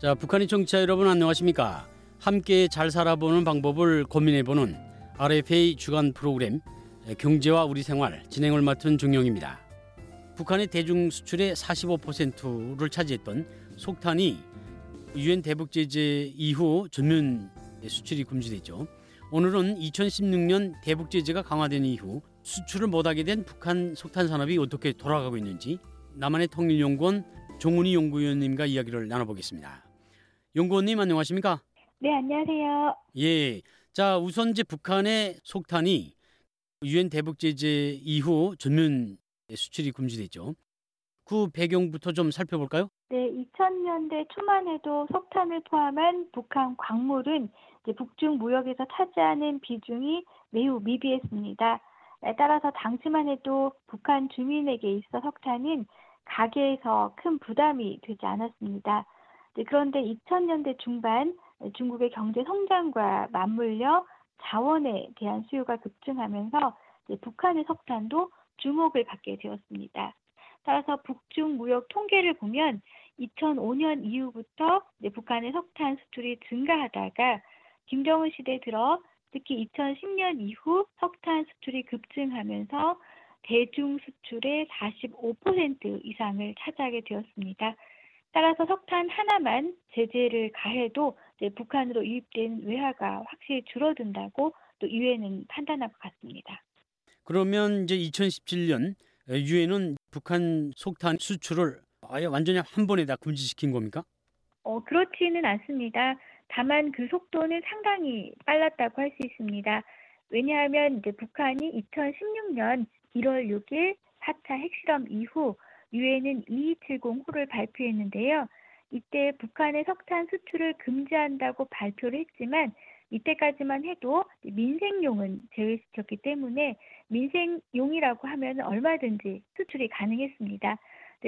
자, 북한의 청취자 여러분 안녕하십니까? 함께 잘 살아보는 방법을 고민해보는 RFA 주간 프로그램 경제와 우리 생활 진행을 맡은 종영입니다. 북한의 대중 수출의 45%를 차지했던 속탄이 유엔 대북 제재 이후 전면 수출이 금지됐죠. 오늘은 2016년 대북 제재가 강화된 이후 수출을 못하게 된 북한 속탄 산업이 어떻게 돌아가고 있는지 남한의 통일연구원 종훈이 연구위원님과 이야기를 나눠보겠습니다. 연구원님 안녕하십니까? 네, 안녕하세요. 예. 자, 우선 이제 북한의 속탄이 유엔 대북 제재 이후 전면 수출이 금지됐죠. 그 배경부터 좀 살펴볼까요? 네, 2000년대 초만 해도 석탄을 포함한 북한 광물은 북중 무역에서 차지하는 비중이 매우 미비했습니다. 따라서 당시만 해도 북한 주민에게 있어 석탄은 가계에서 큰 부담이 되지 않았습니다. 그런데 2000년대 중반 중국의 경제 성장과 맞물려 자원에 대한 수요가 급증하면서 북한의 석탄도 주목을 받게 되었습니다. 따라서 북중 무역 통계를 보면 2005년 이후부터 북한의 석탄 수출이 증가하다가 김정은 시대 들어 특히 2010년 이후 석탄 수출이 급증하면서 대중 수출의 45% 이상을 차지하게 되었습니다. 따라서 석탄 하나만 제재를 가해도 북한으로 유입된 외화가 확실히 줄어든다고 또 유엔은 판단할 것 같습니다. 그러면 이제 2017년 유엔은 북한 속탄 수출을 아예 완전히 한 번에 다 금지시킨 겁니까? 어, 그렇지는 않습니다. 다만 그 속도는 상당히 빨랐다고 할 수 있습니다. 왜냐하면 이제 북한이 2016년 1월 6일 4차 핵실험 이후 유엔은 2270 호를 발표했는데요. 이때 북한의 석탄 수출을 금지한다고 발표를 했지만 이때까지만 해도 민생용은 제외시켰기 때문에 민생용이라고 하면 얼마든지 수출이 가능했습니다.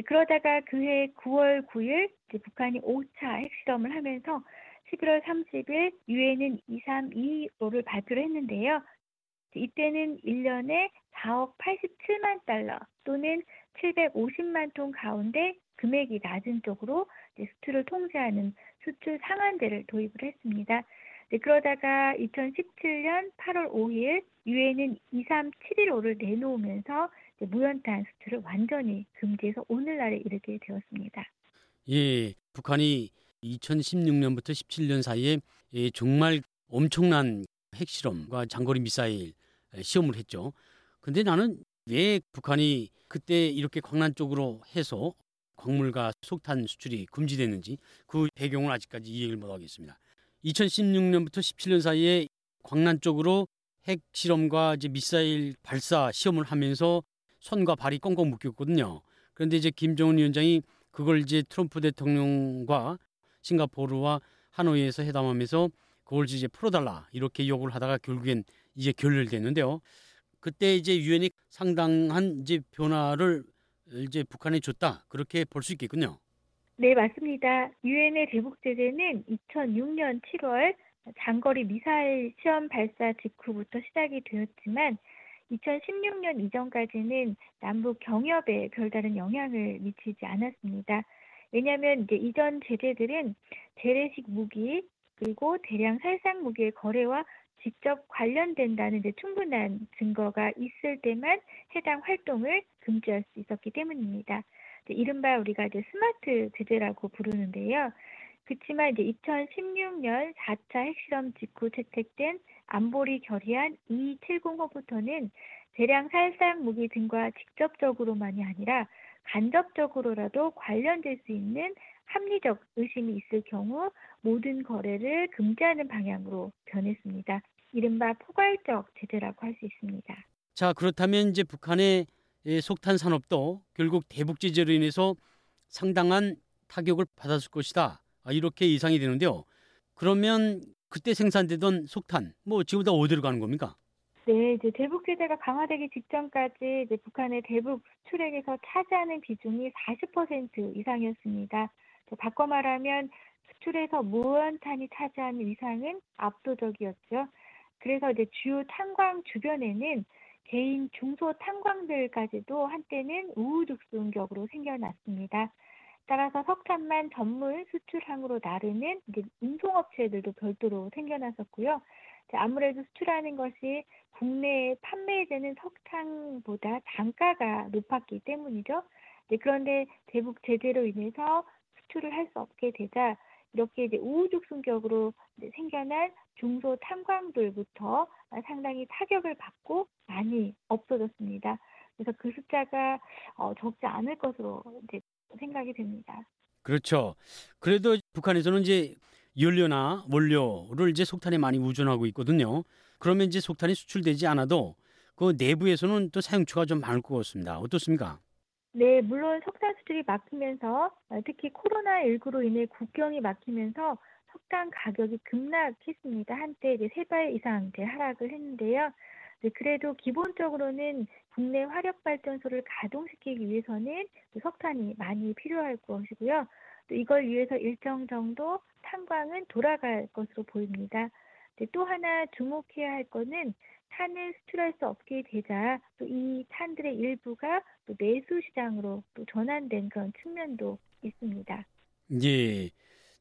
그러다가 그해 9월 9일 북한이 5차 핵실험을 하면서 11월 30일 유엔은 2325를 발표를 했는데요. 이때는 1년에 4억 87만 달러 또는 750만 톤 가운데 금액이 낮은 쪽으로 수출을 통제하는 수출 상한제를 도입을 했습니다. 네, 그러다가 2017년 8월 5일 유엔은 23715를 내놓으면서 무연탄 수출을 완전히 금지해서 오늘날에 이르게 되었습니다. 예, 북한이 2016년부터 17년 사이에 예, 정말 엄청난 핵실험과 장거리 미사일 시험을 했죠. 근데 나는 왜 북한이 그때 이렇게 광란 쪽으로 해서 광물과 속탄 수출이 금지됐는지 그 배경을 아직까지 이해를 못 하겠습니다. 2016년부터 17년 사이에 광란 쪽으로 핵 실험과 이제 미사일 발사 시험을 하면서 손과 발이 꽁꽁 묶였거든요. 그런데 이제 김정은 위원장이 그걸 이제 트럼프 대통령과 싱가포르와 하노이에서 회담하면서 그걸 이제 풀어달라 이렇게 요구를 하다가 결국엔 이제 결렬됐는데요. 그때 이제 유엔이 상당한 이제 변화를 이제 북한에 줬다 그렇게 볼 수 있겠군요. 네 맞습니다. 유엔의 대북 제재는 2006년 7월 장거리 미사일 시험 발사 직후부터 시작이 되었지만 2016년 이전까지는 남북 경협에 별다른 영향을 미치지 않았습니다. 왜냐하면 이제 이전 제재들은 재래식 무기 그리고 대량 살상 무기의 거래와 직접 관련된다는 이제 충분한 증거가 있을 때만 해당 활동을 금지할 수 있었기 때문입니다. 이른바 우리가 이제 스마트 제재라고 부르는데요. 그렇지만 이제 2016년 4차 핵실험 직후 채택된 안보리 결의안 2270호부터는 대량 살상 무기 등과 직접적으로만이 아니라 간접적으로라도 관련될 수 있는 합리적 의심이 있을 경우 모든 거래를 금지하는 방향으로 변했습니다. 이른바 포괄적 제재라고 할 수 있습니다. 자, 그렇다면 이제 북한의 속탄 산업도 결국 대북 제재로 인해서 상당한 타격을 받았을 것이다. 아, 이렇게 예상이 되는데요. 그러면 그때 생산되던 속탄, 뭐 지금 다 어디로 가는 겁니까? 네, 이제 대북 제재가 강화되기 직전까지 북한의 대북 수출액에서 차지하는 비중이 40% 이상이었습니다. 바꿔 말하면 수출에서 무원탄이 차지하는 위상은 압도적이었죠. 그래서 이제 주요 탄광 주변에는 개인 중소 탄광들까지도 한때는 우후죽순격으로 생겨났습니다. 따라서 석탄만 전문 수출항으로 나르는 운송업체들도 별도로 생겨났었고요. 아무래도 수출하는 것이 국내에 판매되는 석탄보다 단가가 높았기 때문이죠. 그런데 대북 제재로 인해서 수출을 할 수 없게 되자 이렇게 이제 우후죽순격으로 생겨난 중소 탄광들부터 상당히 타격을 받고 많이 없어졌습니다. 그래서 그 숫자가 어, 적지 않을 것으로 이제 생각이 됩니다. 그렇죠. 그래도 북한에서는 이제 연료나 원료를 이제 석탄에 많이 우존하고 있거든요. 그러면 이제 석탄이 수출되지 않아도 그 내부에서는 또 사용처가 좀 많을 것 같습니다. 어떻습니까? 네, 물론 석탄 수출이 막히면서 어, 특히 코로나19로 인해 국경이 막히면서 석탄 가격이 급락했습니다. 한때 이제 세 배 이상 이제 하락을 했는데요. 네, 그래도 기본적으로는 국내 화력 발전소를 가동시키기 위해서는 석탄이 많이 필요할 것이고요. 또 이걸 위해서 일정 정도 탄광은 돌아갈 것으로 보입니다. 또 하나 주목해야 할 것은 탄을 수출할 수 없게 되자 또 이 탄들의 일부가 또 내수 시장으로 또 전환된 그런 측면도 있습니다. 예.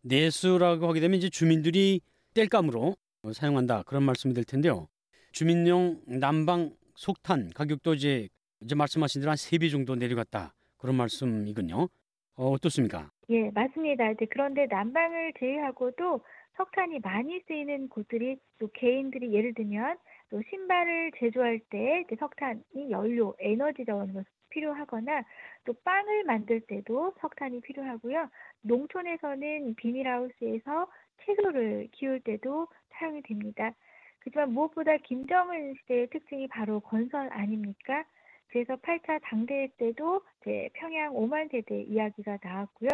내수라고 하게 되면 이제 주민들이 땔감으로 사용한다 그런 말씀이 될 텐데요. 주민용 난방 속탄 가격도 이제 이제 말씀하신 대로 한 세 배 정도 내려갔다 그런 말씀이군요. 어, 어떻습니까? 예, 맞습니다. 이제 그런데 난방을 제외하고도 석탄이 많이 쓰이는 곳들이 또 개인들이 예를 들면 또 신발을 제조할 때 석탄이 연료, 에너지 자원으로 필요하거나 또 빵을 만들 때도 석탄이 필요하고요. 농촌에서는 비닐하우스에서 채소를 키울 때도 사용이 됩니다. 그지만 무엇보다 김정은 시대의 특징이 바로 건설 아닙니까? 그래서 8차 당대회 때도 이제 평양 5만 세대 이야기가 나왔고요.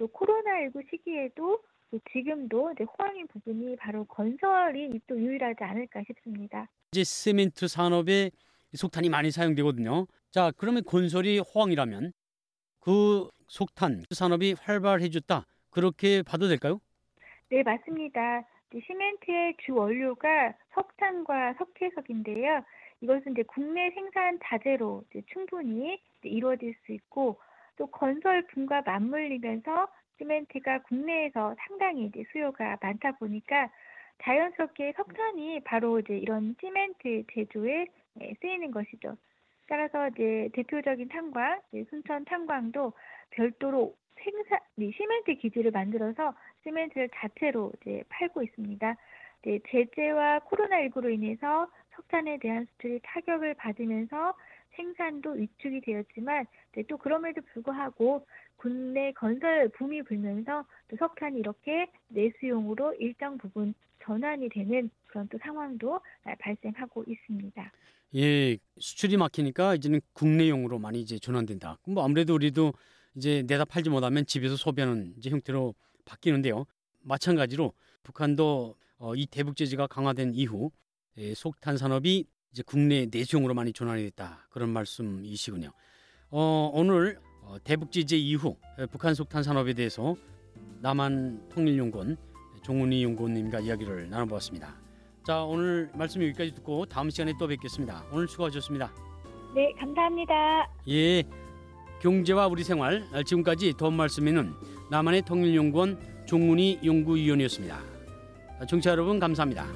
또 코로나19 시기에도 또 지금도 이제 호황인 부분이 바로 건설이 또 유일하지 않을까 싶습니다. 이제 시멘트 산업에 속탄이 많이 사용되거든요. 자, 그러면 건설이 호황이라면 그 속탄 산업이 활발해졌다. 그렇게 봐도 될까요? 네, 맞습니다. 시멘트의 주 원료가 석탄과 석회석인데요. 이것은 이제 국내 생산 자재로 충분히 이루어질 수 있고 또 건설 붐과 맞물리면서 시멘트가 국내에서 상당히 이제 수요가 많다 보니까 자연스럽게 석탄이 바로 이제 이런 시멘트 제조에 예, 쓰이는 것이죠. 따라서 이제 대표적인 탄광, 순천 탄광도 별도로 생산, 시멘트 기지를 만들어서 시멘트를 자체로 이제 팔고 있습니다. 네, 제재와 코로나19로 인해서 석탄에 대한 수출이 타격을 받으면서 생산도 위축이 되었지만 네, 또 그럼에도 불구하고 국내 건설 붐이 불면서 또 석탄이 이렇게 내수용으로 일정 부분 전환이 되는 그런 또 상황도 발생하고 있습니다. 예, 수출이 막히니까 이제는 국내용으로 많이 이제 전환된다. 뭐 아무래도 우리도 이제 내다 팔지 못하면 집에서 소비하는 이제 형태로 바뀌는데요. 마찬가지로 북한도 어, 이 대북 제재가 강화된 이후 예, 속탄 산업이 이제 국내 내수용으로 많이 전환이 됐다 그런 말씀이시군요. 어, 오늘 어, 대북 제재 이후 북한 속탄 산업에 대해서 남한 통일연구원 종훈이 연구원님과 이야기를 나눠보았습니다. 자 오늘 말씀 여기까지 듣고 다음 시간에 또 뵙겠습니다. 오늘 수고하셨습니다. 네 감사합니다. 예, 경제와 우리 생활 지금까지 도움 말씀에는 남한의 통일연구원 종훈이 연구위원이었습니다. 청취자 여러분 감사합니다.